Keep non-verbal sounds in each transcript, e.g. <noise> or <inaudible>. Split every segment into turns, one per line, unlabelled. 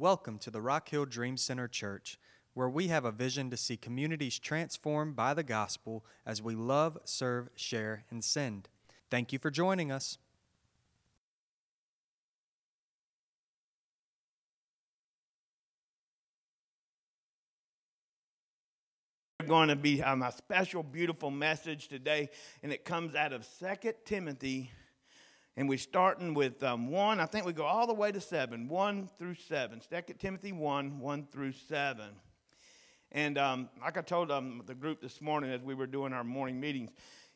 Welcome to the Rock Hill Dream Center Church, where we have a vision to see communities transformed by the gospel as we love, serve, share, and send. Thank you for joining us.
We're going to be um, a special, beautiful message today, and it comes out of Second Timothy and we're starting with um, 1. I think we go all the way to 7, 1 through 7. 2 Timothy 1, 1 through 7. And um, like I told um, the group this morning as we were doing our morning meetings,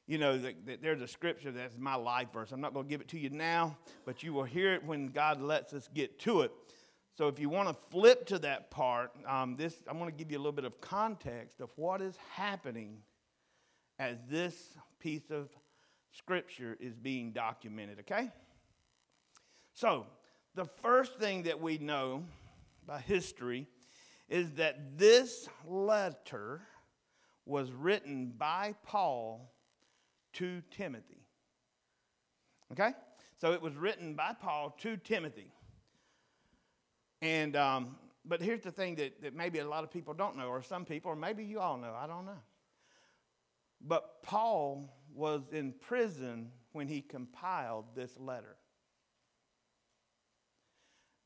you know, the, the, there's a scripture that's my life verse. I'm not going to give it to you now, but you will hear it when God lets us get to it. So if you want to flip to that part, um, this I'm going to give you a little bit of context of what is happening as this piece of Scripture is being documented, okay? So, the first thing that we know by history is that this letter was written by Paul to Timothy. Okay? So it was written by Paul to Timothy. And, um, but here's the thing that, that maybe a lot of people don't know, or some people, or maybe you all know, I don't know. But Paul was in prison when he compiled this letter.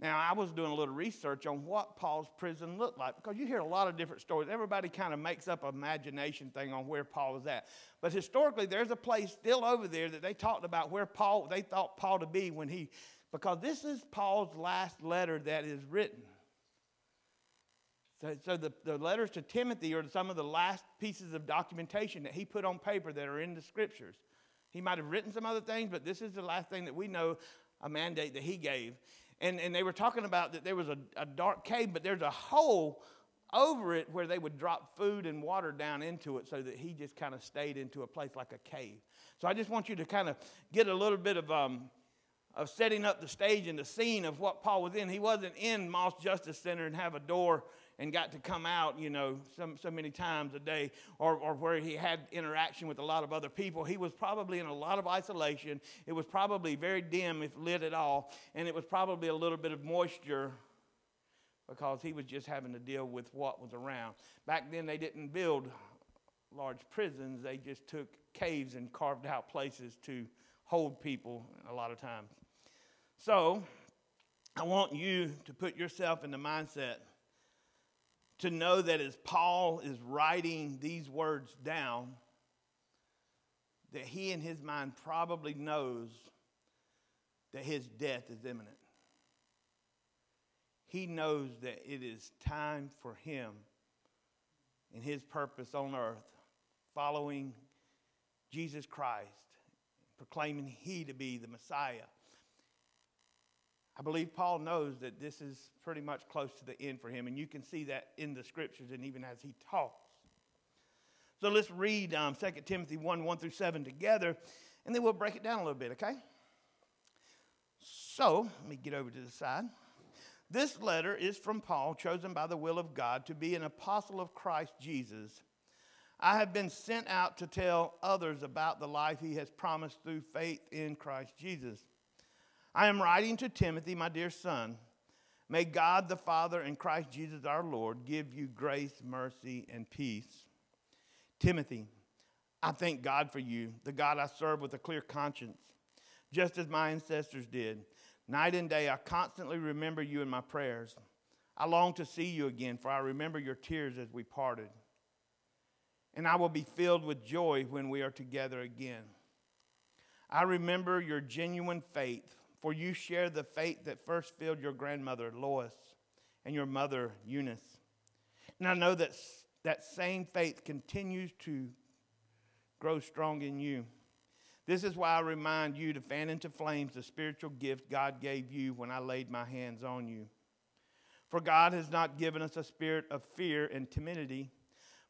Now, I was doing a little research on what Paul's prison looked like because you hear a lot of different stories. Everybody kind of makes up an imagination thing on where Paul was at. But historically, there's a place still over there that they talked about where Paul, they thought Paul to be when he, because this is Paul's last letter that is written. So, so the, the letters to Timothy are some of the last pieces of documentation that he put on paper that are in the scriptures. He might have written some other things, but this is the last thing that we know a mandate that he gave. And, and they were talking about that there was a, a dark cave, but there's a hole over it where they would drop food and water down into it so that he just kind of stayed into a place like a cave. So I just want you to kind of get a little bit of, um, of setting up the stage and the scene of what Paul was in. He wasn't in Moss Justice Center and have a door and got to come out, you know, so, so many times a day, or, or where he had interaction with a lot of other people. He was probably in a lot of isolation. It was probably very dim, if lit at all, and it was probably a little bit of moisture because he was just having to deal with what was around. Back then, they didn't build large prisons, they just took caves and carved out places to hold people a lot of times. So, I want you to put yourself in the mindset to know that as Paul is writing these words down, that he in his mind probably knows that his death is imminent. He knows that it is time for him and his purpose on earth, following Jesus Christ, proclaiming he to be the Messiah I believe Paul knows that this is pretty much close to the end for him, and you can see that in the scriptures and even as he talks. So let's read um, 2 Timothy 1 1 through 7 together, and then we'll break it down a little bit, okay? So, let me get over to the side. This letter is from Paul, chosen by the will of God to be an apostle of Christ Jesus. I have been sent out to tell others about the life he has promised through faith in Christ Jesus. I am writing to Timothy, my dear son. May God the Father and Christ Jesus our Lord give you grace, mercy, and peace. Timothy, I thank God for you, the God I serve with a clear conscience, just as my ancestors did. Night and day, I constantly remember you in my prayers. I long to see you again, for I remember your tears as we parted. And I will be filled with joy when we are together again. I remember your genuine faith for you share the faith that first filled your grandmother, Lois, and your mother, Eunice. And I know that that same faith continues to grow strong in you. This is why I remind you to fan into flames the spiritual gift God gave you when I laid my hands on you. For God has not given us a spirit of fear and timidity,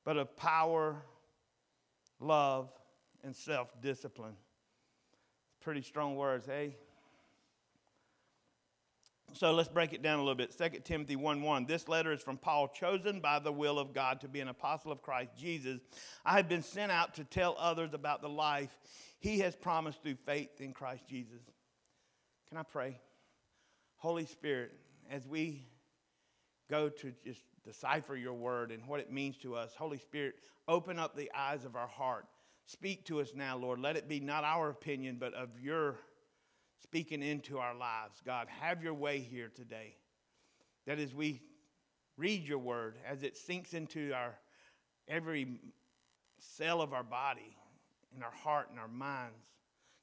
but of power, love, and self discipline. Pretty strong words, hey? So let's break it down a little bit. 2 Timothy 1 1. This letter is from Paul, chosen by the will of God to be an apostle of Christ Jesus. I have been sent out to tell others about the life he has promised through faith in Christ Jesus. Can I pray? Holy Spirit, as we go to just decipher your word and what it means to us. Holy Spirit, open up the eyes of our heart. Speak to us now, Lord. Let it be not our opinion, but of your speaking into our lives. God, have your way here today. That as we read your word, as it sinks into our every cell of our body, in our heart and our minds,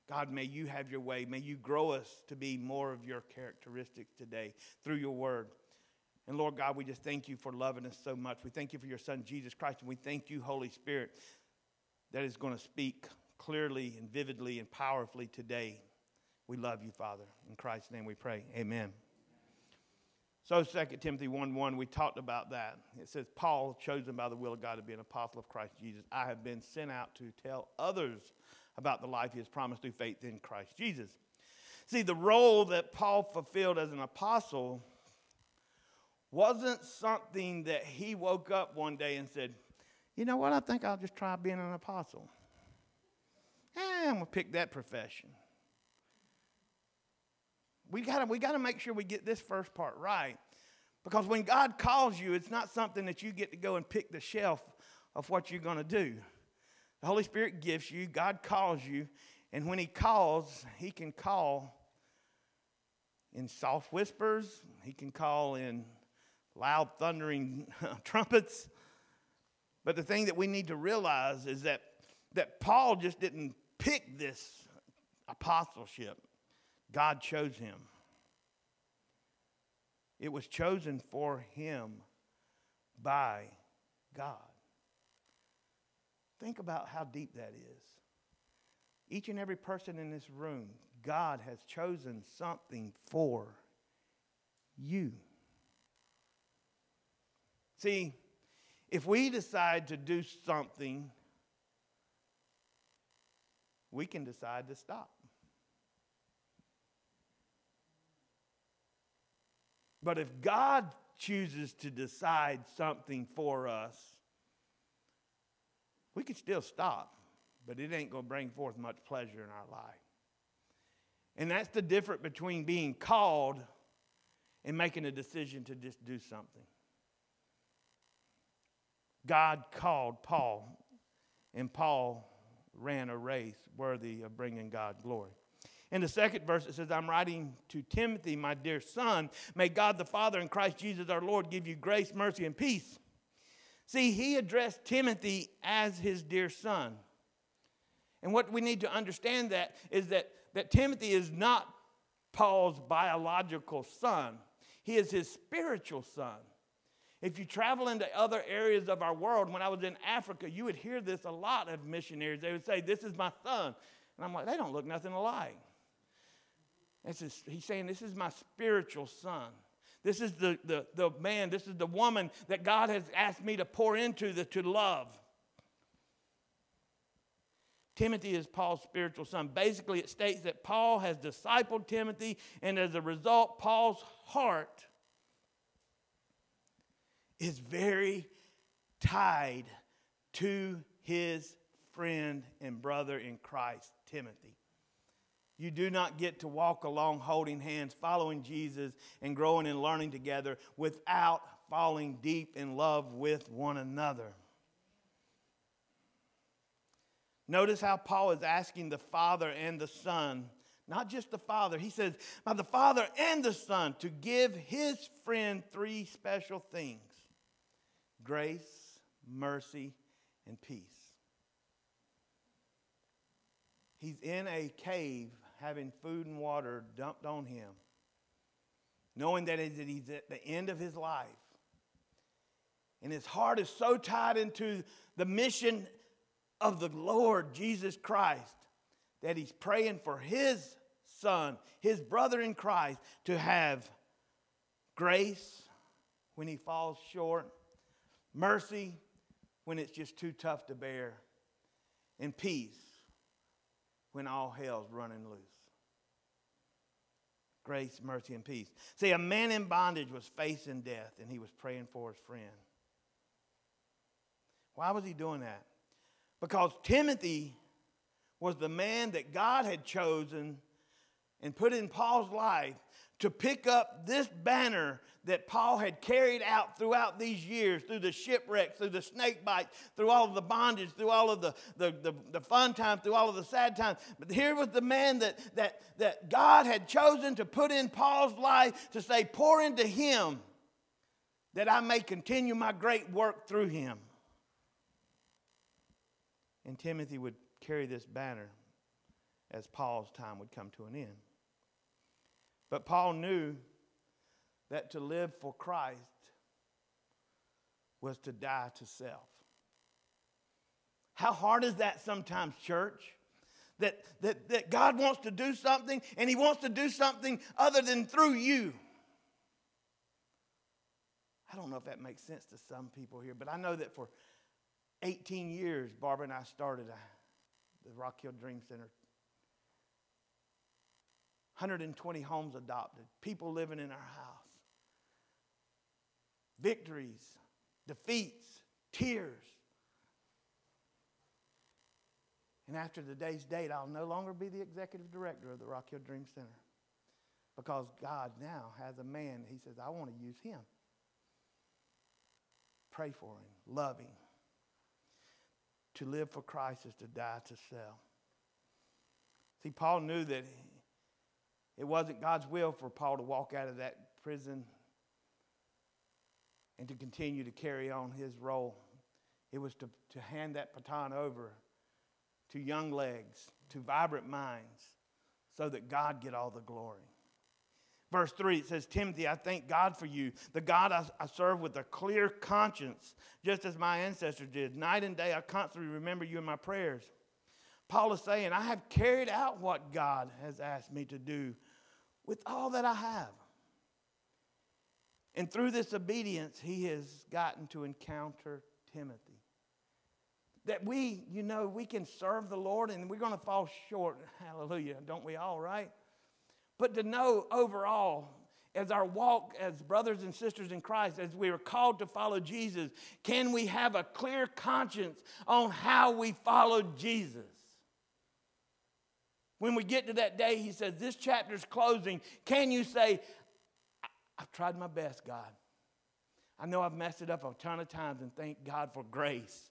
God, may you have your way. May you grow us to be more of your characteristics today through your word. And Lord God, we just thank you for loving us so much. We thank you for your son, Jesus Christ. And we thank you, Holy Spirit, that is going to speak clearly and vividly and powerfully today. We love you, Father. In Christ's name we pray. Amen. So 2 Timothy 1 1, we talked about that. It says, Paul, chosen by the will of God to be an apostle of Christ Jesus, I have been sent out to tell others about the life he has promised through faith in Christ Jesus. See, the role that Paul fulfilled as an apostle wasn't something that he woke up one day and said, You know what? I think I'll just try being an apostle. Eh, I'm going to pick that profession. We got we to make sure we get this first part right. Because when God calls you, it's not something that you get to go and pick the shelf of what you're going to do. The Holy Spirit gives you, God calls you, and when He calls, He can call in soft whispers, He can call in loud, thundering <laughs> trumpets. But the thing that we need to realize is that, that Paul just didn't pick this apostleship. God chose him. It was chosen for him by God. Think about how deep that is. Each and every person in this room, God has chosen something for you. See, if we decide to do something, we can decide to stop. But if God chooses to decide something for us, we can still stop, but it ain't going to bring forth much pleasure in our life. And that's the difference between being called and making a decision to just do something. God called Paul, and Paul ran a race worthy of bringing God glory. In the second verse, it says, I'm writing to Timothy, my dear son. May God the Father and Christ Jesus our Lord give you grace, mercy, and peace. See, he addressed Timothy as his dear son. And what we need to understand that is that, that Timothy is not Paul's biological son. He is his spiritual son. If you travel into other areas of our world, when I was in Africa, you would hear this a lot of missionaries. They would say, This is my son. And I'm like, They don't look nothing alike. He's saying, This is my spiritual son. This is the, the, the man, this is the woman that God has asked me to pour into, the, to love. Timothy is Paul's spiritual son. Basically, it states that Paul has discipled Timothy, and as a result, Paul's heart is very tied to his friend and brother in Christ, Timothy. You do not get to walk along holding hands, following Jesus, and growing and learning together without falling deep in love with one another. Notice how Paul is asking the Father and the Son, not just the Father, he says, by the Father and the Son, to give his friend three special things grace, mercy, and peace. He's in a cave having food and water dumped on him, knowing that he's at the end of his life. And his heart is so tied into the mission of the Lord Jesus Christ that he's praying for his son, his brother in Christ, to have grace when he falls short, mercy when it's just too tough to bear, and peace when all hell's running loose. Grace, mercy, and peace. See, a man in bondage was facing death and he was praying for his friend. Why was he doing that? Because Timothy was the man that God had chosen and put in Paul's life to pick up this banner that Paul had carried out throughout these years, through the shipwrecks, through the snake bites, through all of the bondage, through all of the, the, the, the, fun times, through all of the sad times. But here was the man that, that, that God had chosen to put in Paul's life to say, Pour into him that I may continue my great work through him. And Timothy would carry this banner as Paul's time would come to an end. But Paul knew that to live for Christ was to die to self. How hard is that sometimes, church? That, that, that God wants to do something and He wants to do something other than through you. I don't know if that makes sense to some people here, but I know that for 18 years, Barbara and I started uh, the Rock Hill Dream Center 120 homes adopted, people living in our house, victories, defeats, tears. And after today's date, I'll no longer be the executive director of the Rock Hill Dream Center because God now has a man, he says, I want to use him. Pray for him, love him. To live for Christ is to die to self. See, Paul knew that it wasn't God's will for Paul to walk out of that prison and to continue to carry on his role. It was to, to hand that baton over to young legs, to vibrant minds, so that God get all the glory. Verse 3, it says, Timothy, I thank God for you, the God I, I, serve with a clear conscience, just as my ancestors did. Night and day I constantly remember you in my prayers. Paul is saying, I have carried out what God has asked me to do with all that I have. And through this obedience, he has gotten to encounter Timothy. That we, you know, we can serve the Lord and we're going to fall short. <laughs> Hallelujah. Don't we all, right? But to know overall, as our walk as brothers and sisters in Christ, as we are called to follow Jesus, can we have a clear conscience on how we followed Jesus? When we get to that day, he says, This chapter's closing. Can you say, I've tried my best, God? I know I've messed it up a ton of times and thank God for grace.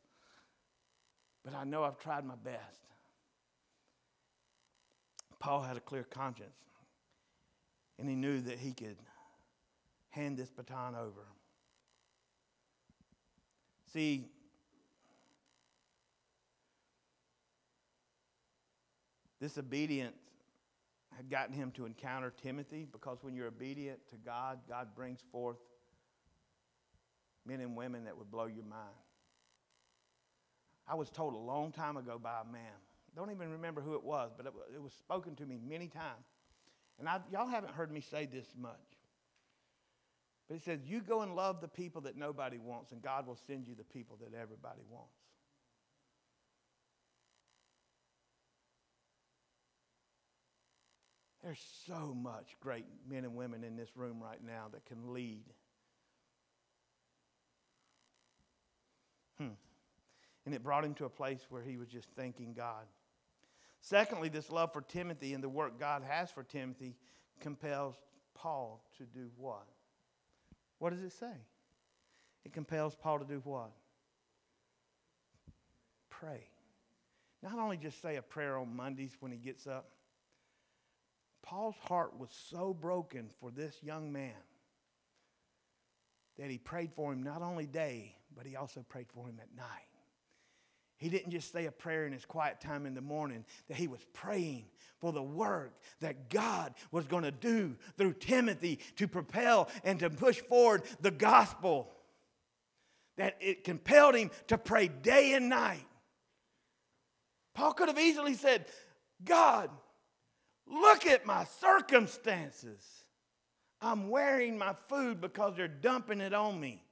But I know I've tried my best. Paul had a clear conscience, and he knew that he could hand this baton over. See, This obedience had gotten him to encounter Timothy because when you're obedient to God, God brings forth men and women that would blow your mind. I was told a long time ago by a man, don't even remember who it was, but it, it was spoken to me many times. And I, y'all haven't heard me say this much. But he says, You go and love the people that nobody wants, and God will send you the people that everybody wants. There's so much great men and women in this room right now that can lead. Hmm. And it brought him to a place where he was just thanking God. Secondly, this love for Timothy and the work God has for Timothy compels Paul to do what? What does it say? It compels Paul to do what? Pray. Not only just say a prayer on Mondays when he gets up, Paul's heart was so broken for this young man that he prayed for him not only day, but he also prayed for him at night. He didn't just say a prayer in his quiet time in the morning, that he was praying for the work that God was going to do through Timothy to propel and to push forward the gospel. That it compelled him to pray day and night. Paul could have easily said, God, Look at my circumstances. I'm wearing my food because they're dumping it on me.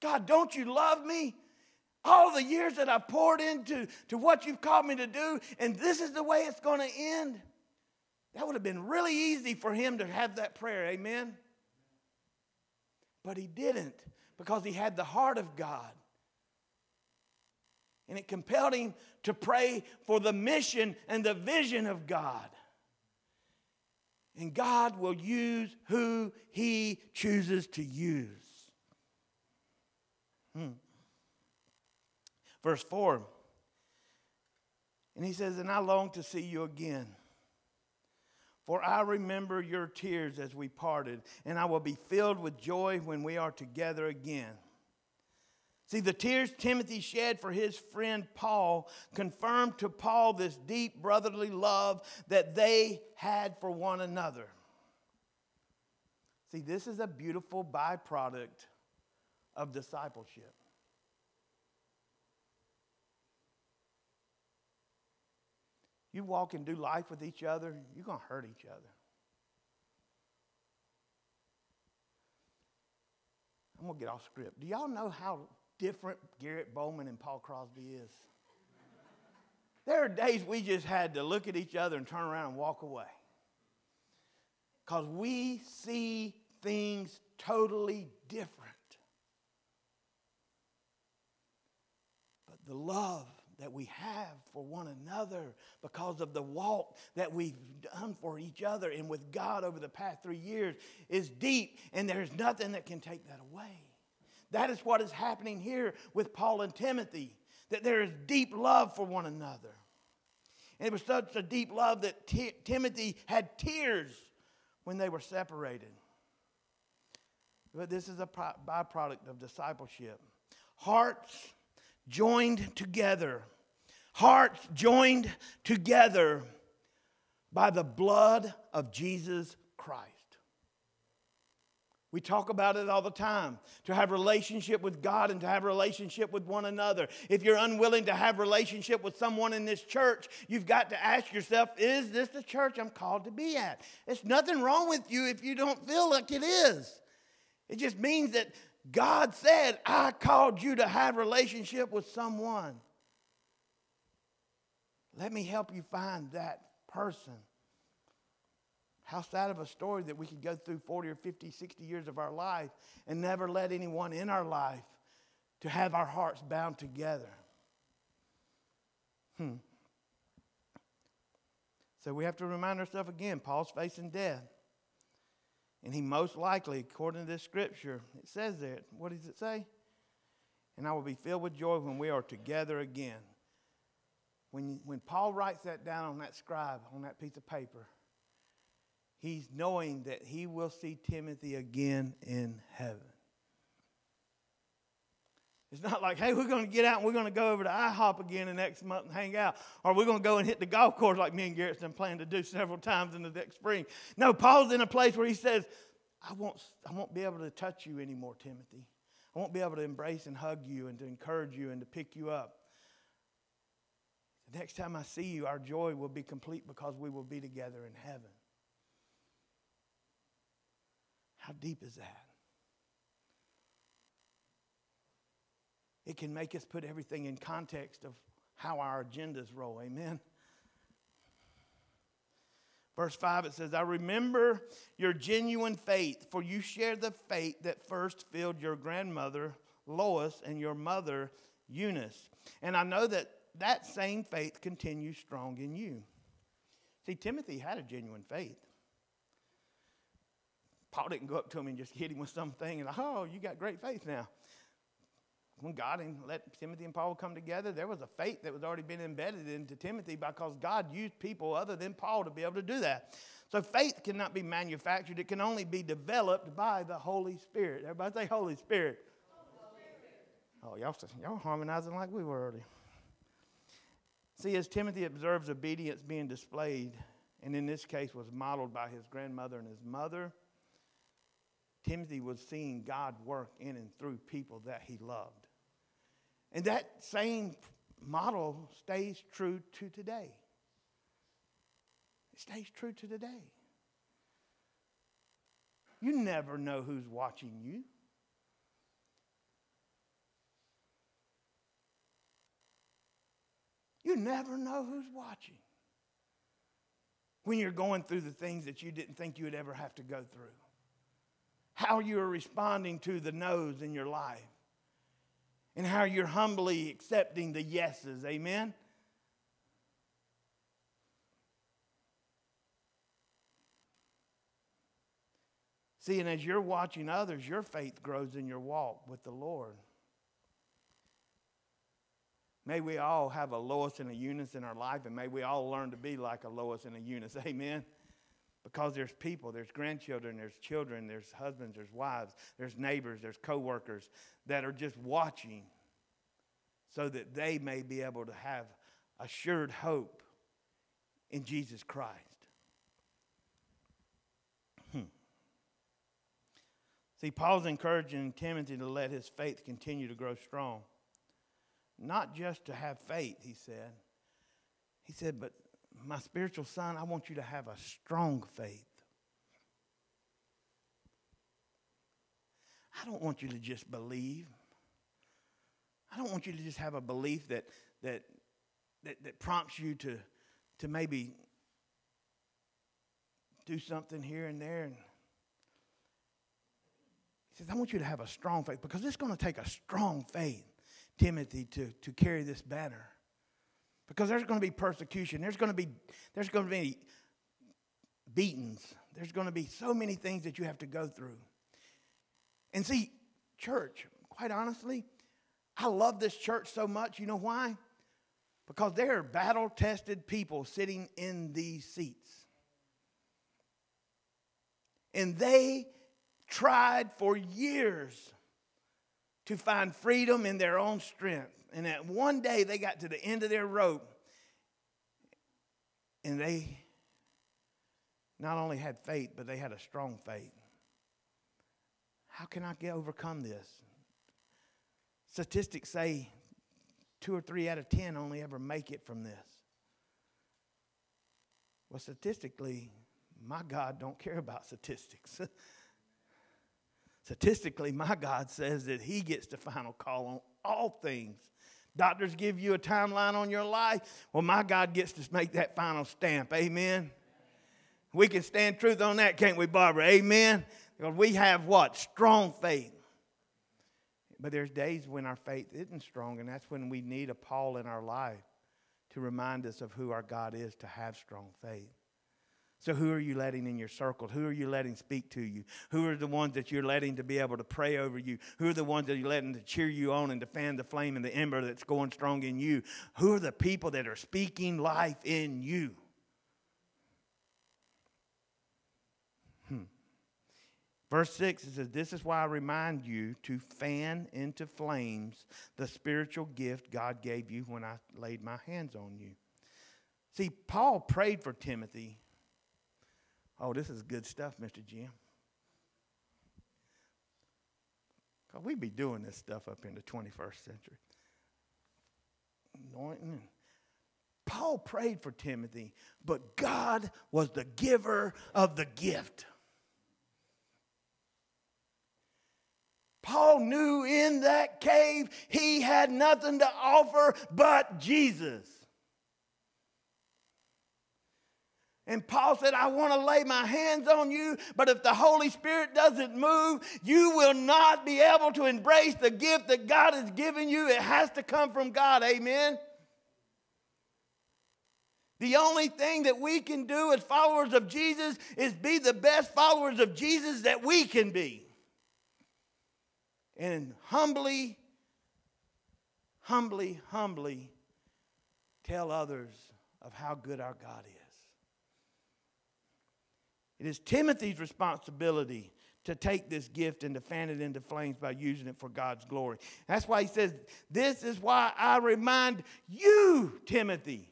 God, don't you love me? All the years that I poured into to what you've called me to do, and this is the way it's going to end. That would have been really easy for him to have that prayer, amen? But he didn't because he had the heart of God. And it compelled him to pray for the mission and the vision of God. And God will use who He chooses to use. Hmm. Verse 4. And he says, And I long to see you again. For I remember your tears as we parted, and I will be filled with joy when we are together again. See, the tears Timothy shed for his friend Paul confirmed to Paul this deep brotherly love that they had for one another. See, this is a beautiful byproduct of discipleship. You walk and do life with each other, you're going to hurt each other. I'm going to get off script. Do y'all know how different Garrett Bowman and Paul Crosby is? There are days we just had to look at each other and turn around and walk away. Because we see things totally different. But the love that we have for one another because of the walk that we've done for each other and with God over the past three years is deep, and there's nothing that can take that away. That is what is happening here with Paul and Timothy, that there is deep love for one another. And it was such a deep love that T- Timothy had tears when they were separated. But this is a byproduct of discipleship. Hearts joined together, hearts joined together by the blood of Jesus Christ. We talk about it all the time to have relationship with God and to have relationship with one another. If you're unwilling to have relationship with someone in this church, you've got to ask yourself, is this the church I'm called to be at? It's nothing wrong with you if you don't feel like it is. It just means that God said, I called you to have relationship with someone. Let me help you find that person. How sad of a story that we could go through 40 or 50, 60 years of our life and never let anyone in our life to have our hearts bound together. Hmm. So we have to remind ourselves again Paul's facing death. And he most likely, according to this scripture, it says there, what does it say? And I will be filled with joy when we are together again. When, when Paul writes that down on that scribe, on that piece of paper, he's knowing that he will see Timothy again in heaven. It's not like, hey, we're going to get out and we're going to go over to IHOP again the next month and hang out. Or we're going to go and hit the golf course like me and Garrett's plan to do several times in the next spring. No, Paul's in a place where he says, I won't, I won't be able to touch you anymore, Timothy. I won't be able to embrace and hug you and to encourage you and to pick you up. The next time I see you, our joy will be complete because we will be together in heaven. How deep is that? It can make us put everything in context of how our agendas roll. Amen. Verse 5, it says, I remember your genuine faith, for you shared the faith that first filled your grandmother, Lois, and your mother, Eunice. And I know that that same faith continues strong in you. See, Timothy had a genuine faith. Paul didn't go up to him and just hit him with something and, oh, you got great faith now when God and let Timothy and Paul come together, there was a faith that was already been embedded into Timothy because God used people other than Paul to be able to do that. So faith cannot be manufactured, it can only be developed by the Holy Spirit. Everybody say Holy Spirit. Oh, y'all, y'all harmonizing like we were earlier. See, as Timothy observes obedience being displayed, and in this case was modeled by his grandmother and his mother, Timothy was seeing God work in and through people that he loved. And that same model stays true to today. It stays true to today. You never know who's watching you. You never know who's watching when you're going through the things that you didn't think you would ever have to go through. How you are responding to the no's in your life and how you're humbly accepting the yeses. Amen? See, and as you're watching others, your faith grows in your walk with the Lord. May we all have a Lois and a Eunice in our life, and may we all learn to be like a Lois and a Eunice. <laughs> Amen. Because there's people, there's grandchildren, there's children, there's husbands, there's wives, there's neighbors, there's coworkers that are just watching so that they may be able to have assured hope in Jesus Christ. Hmm. See, Paul's encouraging Timothy to let his faith continue to grow strong. Not just to have faith, he said. He said, but my spiritual son, I want you to have a strong faith. I don't want you to just believe. I don't want you to just have a belief that, that, that, that prompts you to, to maybe do something here and there. And he says, I want you to have a strong faith because it's going to take a strong faith, Timothy, to, to carry this banner. Because there's going to be persecution. There's going to be, there's going to be beatings. There's going to be so many things that you have to go through. And see, church, quite honestly, I love this church so much. You know why? Because there are battle tested people sitting in these seats. And they tried for years to find freedom in their own strength. And that one day they got to the end of their rope and they not only had faith, but they had a strong faith. How can I get overcome this? Statistics say two or three out of ten only ever make it from this. Well, statistically, my God don't care about statistics. <laughs> statistically, my God says that He gets the final call on all things. Doctors give you a timeline on your life. Well, my God gets to make that final stamp. Amen. We can stand truth on that, can't we, Barbara? Amen. Because we have what? Strong faith. But there's days when our faith isn't strong, and that's when we need a Paul in our life to remind us of who our God is to have strong faith. So, who are you letting in your circle? Who are you letting speak to you? Who are the ones that you're letting to be able to pray over you? Who are the ones that you're letting to cheer you on and to fan the flame and the ember that's going strong in you? Who are the people that are speaking life in you? Hmm. Verse 6 it says, This is why I remind you to fan into flames the spiritual gift God gave you when I laid my hands on you. See, Paul prayed for Timothy Oh, this is good stuff, Mr. Jim. We be doing this stuff up in the 21st century. Anointing. Paul prayed for Timothy, but God was the giver of the gift. Paul knew in that cave he had nothing to offer but Jesus. And Paul said, I want to lay my hands on you, but if the Holy Spirit doesn't move, you will not be able to embrace the gift that God has given you. It has to come from God. Amen. The only thing that we can do as followers of Jesus is be the best followers of Jesus that we can be. And humbly, humbly, humbly tell others of how good our God is. It is Timothy's responsibility to take this gift and to fan it into flames by using it for God's glory. That's why he says, This is why I remind you, Timothy.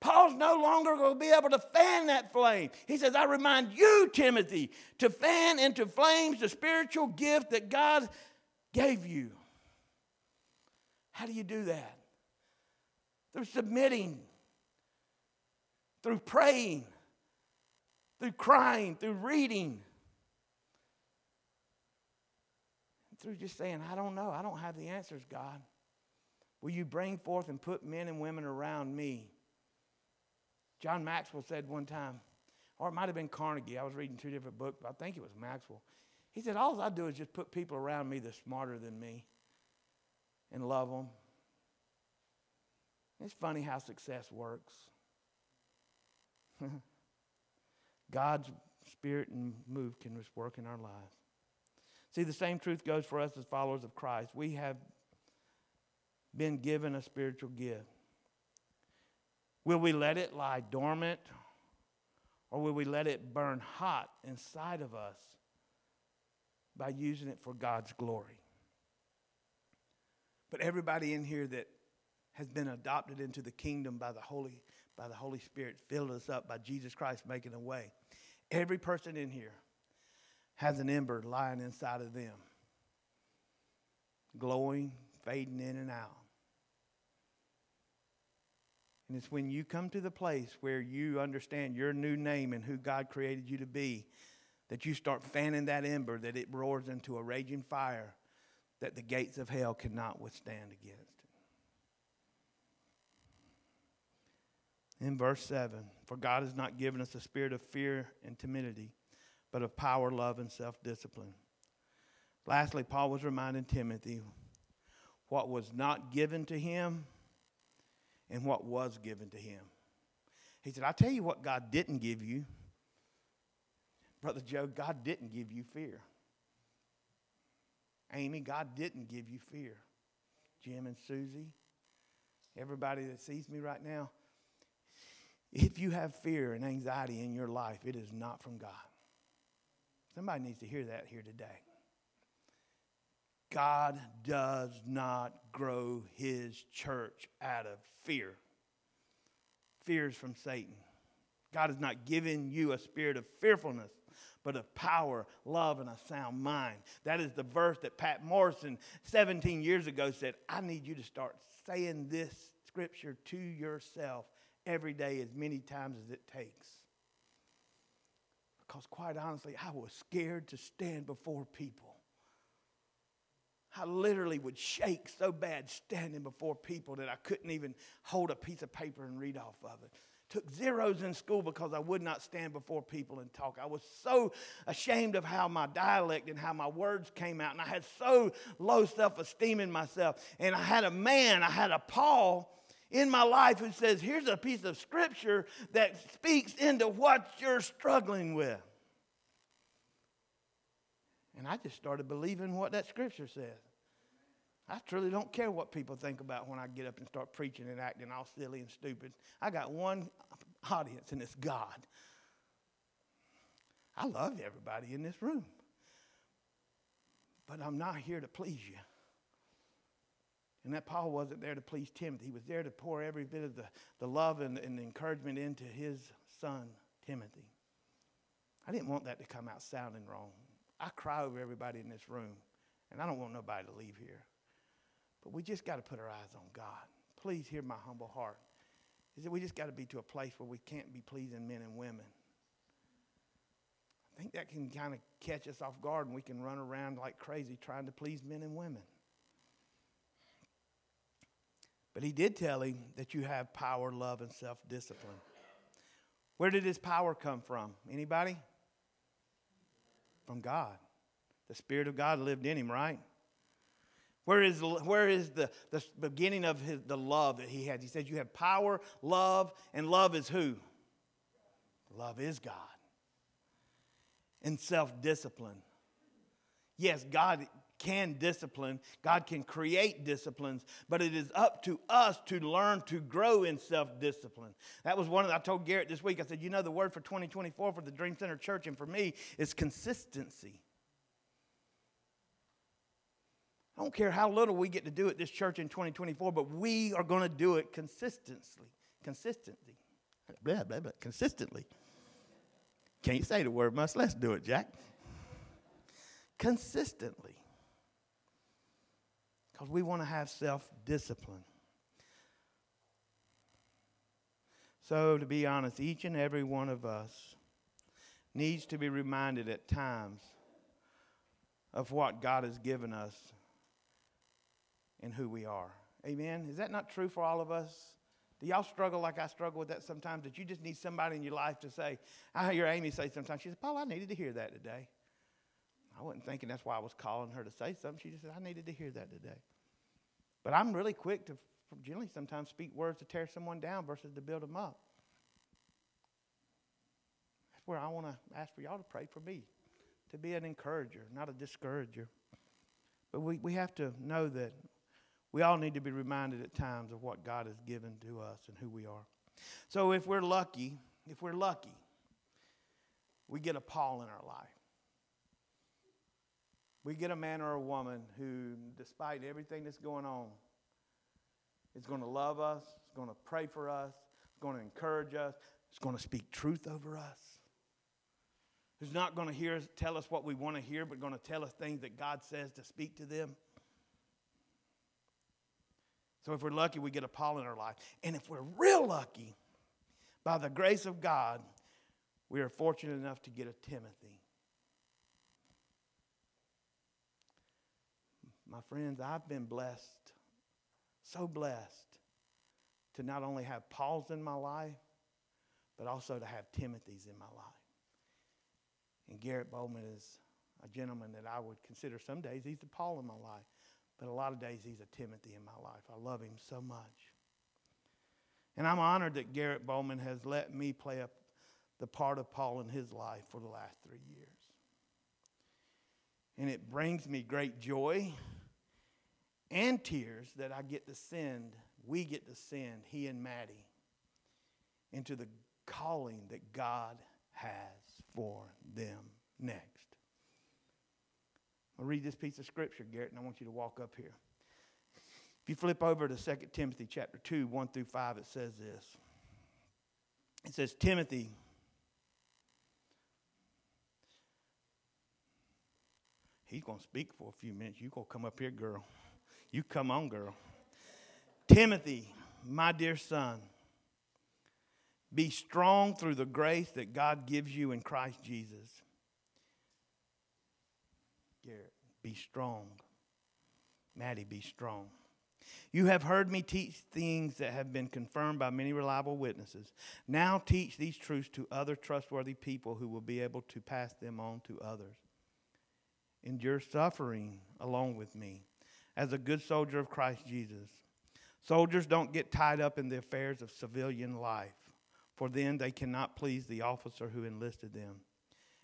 Paul's no longer going to be able to fan that flame. He says, I remind you, Timothy, to fan into flames the spiritual gift that God gave you. How do you do that? Through submitting through praying, through crying, through reading, through just saying, I don't know. I don't have the answers, God. Will you bring forth and put men and women around me? John Maxwell said one time, or it might have been Carnegie. I was reading two different books, but I think it was Maxwell. He said, All I do is just put people around me that's smarter than me and love them. It's funny how success works. <laughs> God's spirit and move can work in our lives. See, the same truth goes for us as followers of Christ. We have been given a spiritual gift. Will we let it lie dormant or will we let it burn hot inside of us by using it for God's glory? But everybody in here that has been adopted into the kingdom by the Holy, by the Holy Spirit, filled us up by Jesus Christ making a way. Every person in here has an ember lying inside of them, glowing, fading in and out. And it's when you come to the place where you understand your new name and who God created you to be that you start fanning that ember, that it roars into a raging fire that the gates of hell cannot withstand against. In verse 7, for God has not given us a spirit of fear and timidity, but of power, love, and self discipline. Lastly, Paul was reminding Timothy what was not given to him and what was given to him. He said, I tell you what God didn't give you. Brother Joe, God didn't give you fear. Amy, God didn't give you fear. Jim and Susie, everybody that sees me right now, if you have fear and anxiety in your life, it is not from God. Somebody needs to hear that here today. God does not grow his church out of fear. Fear is from Satan. God has not given you a spirit of fearfulness, but of power, love, and a sound mind. That is the verse that Pat Morrison 17 years ago said, I need you to start saying this scripture to yourself every day as many times as it takes. Because quite honestly, I was scared to stand before people. I literally would shake so bad standing before people that I couldn't even hold a piece of paper and read off of it. Took zeros in school because I would not stand before people and talk. I was so ashamed of how my dialect and how my words came out, and I had so low self esteem in myself. And I had a man, I had a Paul in my life who says, Here's a piece of scripture that speaks into what you're struggling with. And I just started believing what that scripture says. I truly don't care what people think about when I get up and start preaching and acting all silly and stupid. I got one audience, and it's God. I love everybody in this room. But I'm not here to please you. And that Paul wasn't there to please Timothy. He was there to pour every bit of the, the love and, and encouragement into his son, Timothy. I didn't want that to come out sounding wrong. I cry over everybody in this room, and I don't want nobody to leave here. But we just got to put our eyes on God. Please hear my humble heart. Is that we just got to be to a place where we can't be pleasing men and women. I think that can kind of catch us off guard, and we can run around like crazy trying to please men and women. But he did tell him that you have power, love, and self discipline. Where did his power come from? Anybody? From God. The Spirit of God lived in him, right? Where is, where is the, the beginning of his, the love that he had? He says, You have power, love, and love is who? Love is God. And self discipline. Yes, God can discipline, God can create disciplines, but it is up to us to learn to grow in self discipline. That was one of the, I told Garrett this week, I said, you know, the word for 2024 for the Dream Center Church and for me is consistency. I don't care how little we get to do at this church in 2024, but we are going to do it consistently. Consistently. Blah, blah, blah. Consistently. Can't say the word much. Let's do it, Jack. Consistently because we want to have self discipline. So, to be honest, each and every one of us needs to be reminded at times of what God has given us and who we are. Amen? Is that not true for all of us? Do y'all struggle like I struggle with that sometimes? That you just need somebody in your life to say, I hear Amy say sometimes, she says, Paul, I needed to hear that today. I wasn't thinking that's why I was calling her to say something. She just said, I needed to hear that today. But I'm really quick to generally sometimes speak words to tear someone down versus to build them up. That's where I want to ask for y'all to pray for me, to be an encourager, not a discourager. But we, we have to know that we all need to be reminded at times of what God has given to us and who we are. So if we're lucky, if we're lucky, we get a Paul in our life. We get a man or a woman who, despite everything that's going on, is going to love us, is going to pray for us, is going to encourage us, is going to speak truth over us. Who's not going to hear us, tell us what we want to hear, but going to tell us things that God says to speak to them. So if we're lucky, we get a Paul in our life. And if we're real lucky, by the grace of God, we are fortunate enough to get a Timothy. My friends, I've been blessed, so blessed, to not only have Pauls in my life, but also to have Timothy's in my life. And Garrett Bowman is a gentleman that I would consider some days he's the Paul in my life. But a lot of days he's a Timothy in my life. I love him so much. And I'm honored that Garrett Bowman has let me play up the part of Paul in his life for the last three years. And it brings me great joy and tears that I get to send, we get to send he and Maddie into the calling that God has for them next. I'll read this piece of scripture, Garrett, and I want you to walk up here. If you flip over to 2 Timothy chapter 2, 1 through 5, it says this. It says, Timothy, he's going to speak for a few minutes. You go come up here, girl. You come on, girl. Timothy, my dear son, be strong through the grace that God gives you in Christ Jesus. Garrett, be strong. Maddie, be strong. You have heard me teach things that have been confirmed by many reliable witnesses. Now teach these truths to other trustworthy people who will be able to pass them on to others. Endure suffering along with me as a good soldier of Christ Jesus. Soldiers don't get tied up in the affairs of civilian life, for then they cannot please the officer who enlisted them.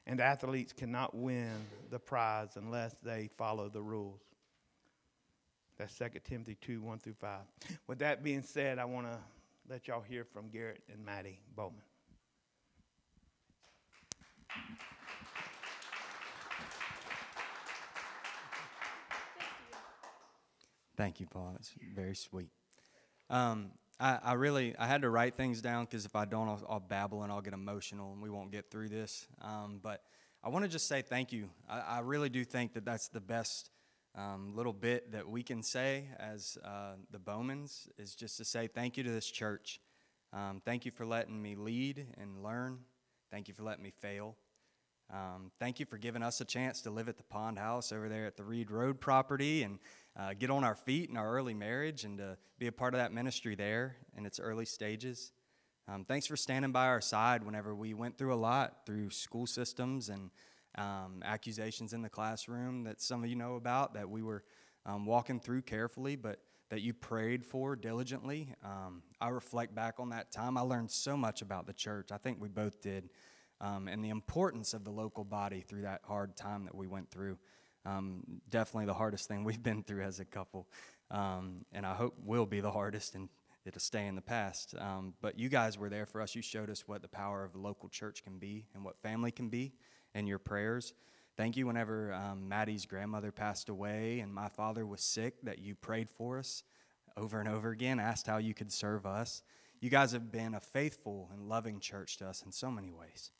And athletes cannot win the prize unless they follow the rules. That's 2 Timothy 2 1 through 5. With that being said, I want to let y'all hear from Garrett and Maddie Bowman.
Thank you, Paul. That's very sweet. Um, I, I, really I had to write things down because if I don't, I'll, I'll, babble and I'll get emotional and we won't get through this. Um, but I want to just say thank you. I, I, really do think that that's the best um, little bit that we can say as uh, the Bowmans is just to say thank you to this church. Um, thank you for letting me lead and learn. Thank you for letting me fail. Um, thank you for giving us a chance to live at the Pond House over there at the Reed Road property and uh, get on our feet in our early marriage and to be a part of that ministry there in its early stages. Um, thanks for standing by our side whenever we went through a lot through school systems and um, accusations in the classroom that some of you know about that we were um, walking through carefully, but that you prayed for diligently. Um, I reflect back on that time. I learned so much about the church. I think we both did. Um, and the importance of the local body through that hard time that we went through. Um, definitely the hardest thing <laughs> we've been through as a couple. Um, and I hope will be the hardest and it'll stay in the past. Um, but you guys were there for us. You showed us what the power of a local church can be and what family can be and your prayers. Thank you whenever um, Maddie's grandmother passed away and my father was sick that you prayed for us over and over again, asked how you could serve us. You guys have been a faithful and loving church to us in so many ways.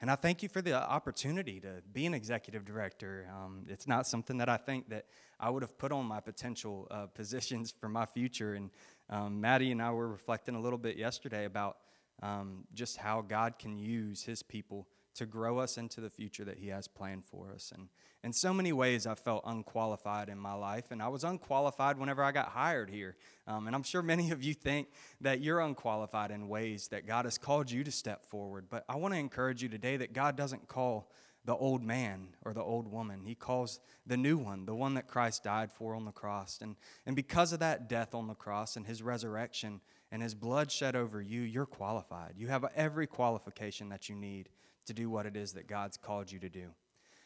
And I thank you for the opportunity to be an executive director. Um, it's not something that I think that I would have put on my potential uh, positions for my future. And um, Maddie and I were reflecting a little bit yesterday about um, just how God can use His people to grow us into the future that He has planned for us. And in so many ways, I felt unqualified in my life, and I was unqualified whenever I got hired here. Um, and I'm sure many of you think that you're unqualified in ways that God has called you to step forward. But I want to encourage you today that God doesn't call the old man or the old woman. He calls the new one, the one that Christ died for on the cross. And, and because of that death on the cross and his resurrection and his blood shed over you, you're qualified. You have every qualification that you need to do what it is that God's called you to do.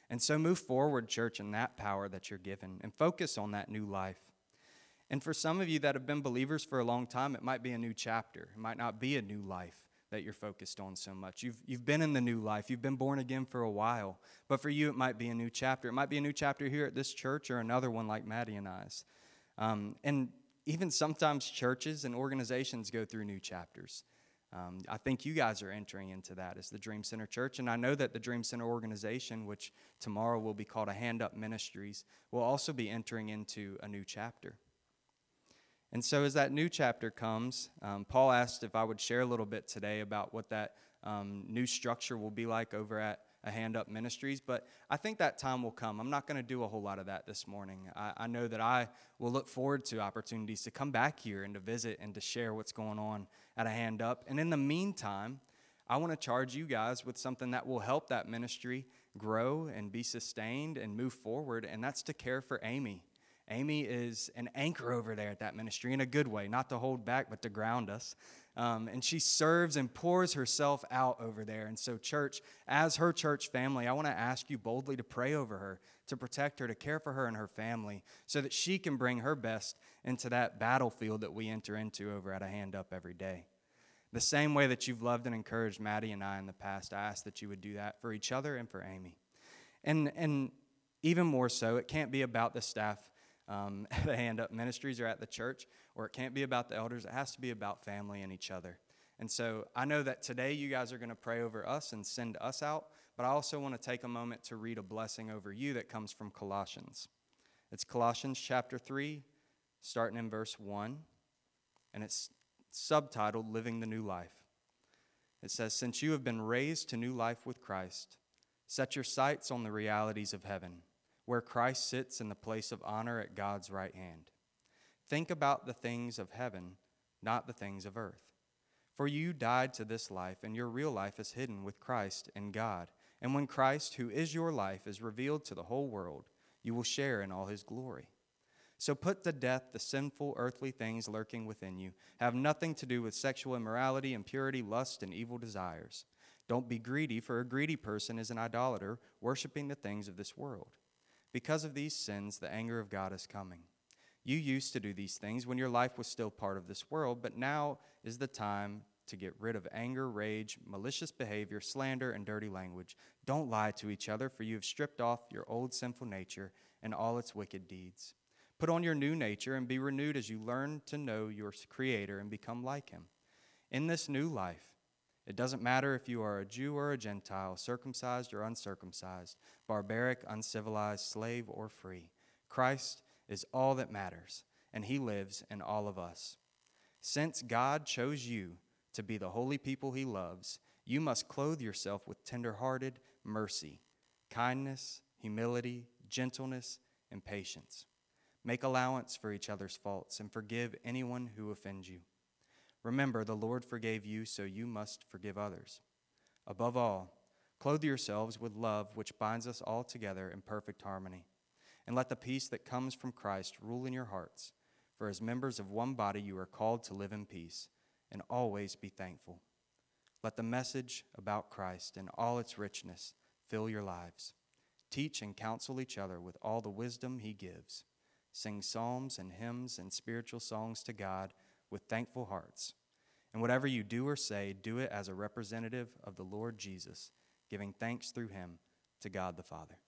And so move forward, church, in that power that you're given and focus on that new life. And for some of you that have been believers for a long time, it might be a new chapter. It might not be a new life that you're focused on so much. You've, you've been in the new life, you've been born again for a while. But for you, it might be a new chapter. It might be a new chapter here at this church or another one like Maddie and I's. Um, and even sometimes churches and organizations go through new chapters. Um, I think you guys are entering into that as the Dream Center Church. And I know that the Dream Center organization, which tomorrow will be called a Hand Up Ministries, will also be entering into a new chapter. And so, as that new chapter comes, um, Paul asked if I would share a little bit today about what that um, new structure will be like over at a Hand Up Ministries. But I think that time will come. I'm not going to do a whole lot of that this morning. I, I, know that I will look forward to opportunities to come back here and to visit and to share what's going on at a Hand Up. And in the meantime, I want to charge you guys with something that will help that ministry grow and be sustained and move forward, and that's to care for Amy. Amy is an anchor over there at that ministry in a good way, not to hold back, but to ground us. Um, and she serves and pours herself out over there. And so, church, as her church family, I want to ask you boldly to pray over her, to protect her, to care for her and her family, so that she can bring her best into that battlefield that we enter into over at a hand up every day. The same way that you've loved and encouraged Maddie and I in the past, I ask that you would do that for each other and for Amy. And, and even more so, it can't be about the staff um, <laughs> Hand Up Ministries or at the church, or it can't be about the elders. It has to be about family and each other. And so I know that today you guys are going to pray over us and send us out, but I also want to take a moment to read a blessing over you that comes from Colossians. It's Colossians chapter 3, starting in verse 1, and it's subtitled Living the New Life. It says, Since you have been raised to new life with Christ, set your sights on the realities of heaven where Christ sits in the place of honor at God's right hand. Think about the things of heaven, not the things of earth. For you died to this life, and your real life is hidden with Christ in God. And when Christ, who is your life, is revealed to the whole world, you will share in all his glory. So put to death the sinful earthly things lurking within you. Have nothing to do with sexual immorality, impurity, lust, and evil desires. Don't be greedy, for a greedy person is an idolater, worshiping the things of this world. Because of these sins, the anger of God is coming. You used to do these things when your life was still part of this world, but now is the time to get rid of anger, rage, malicious behavior, slander, and dirty language. Don't lie to each other, for you have stripped off your old sinful nature and all its wicked deeds. Put on your new nature and be renewed as you learn to know your Creator and become like Him. In this new life, it doesn't matter if you are a Jew or a Gentile, circumcised or uncircumcised, barbaric, uncivilized, slave or free. Christ is all that matters, and He lives in all of us. Since God chose you to be the holy people He loves, you must clothe yourself with tenderhearted mercy, kindness, humility, gentleness, and patience. Make allowance for each other's faults and forgive anyone who offends you. Remember, the Lord forgave you, so you must forgive others. Above all, clothe yourselves with love, which binds us all together in perfect harmony. And let the peace that comes from Christ rule in your hearts. For as members of one body, you are called to live in peace and always be thankful. Let the message about Christ and all its richness fill your lives. Teach and counsel each other with all the wisdom he gives. Sing psalms and hymns and spiritual songs to God with thankful hearts. And whatever you do or say, do it as a representative of the Lord Jesus, giving thanks through him to God the Father.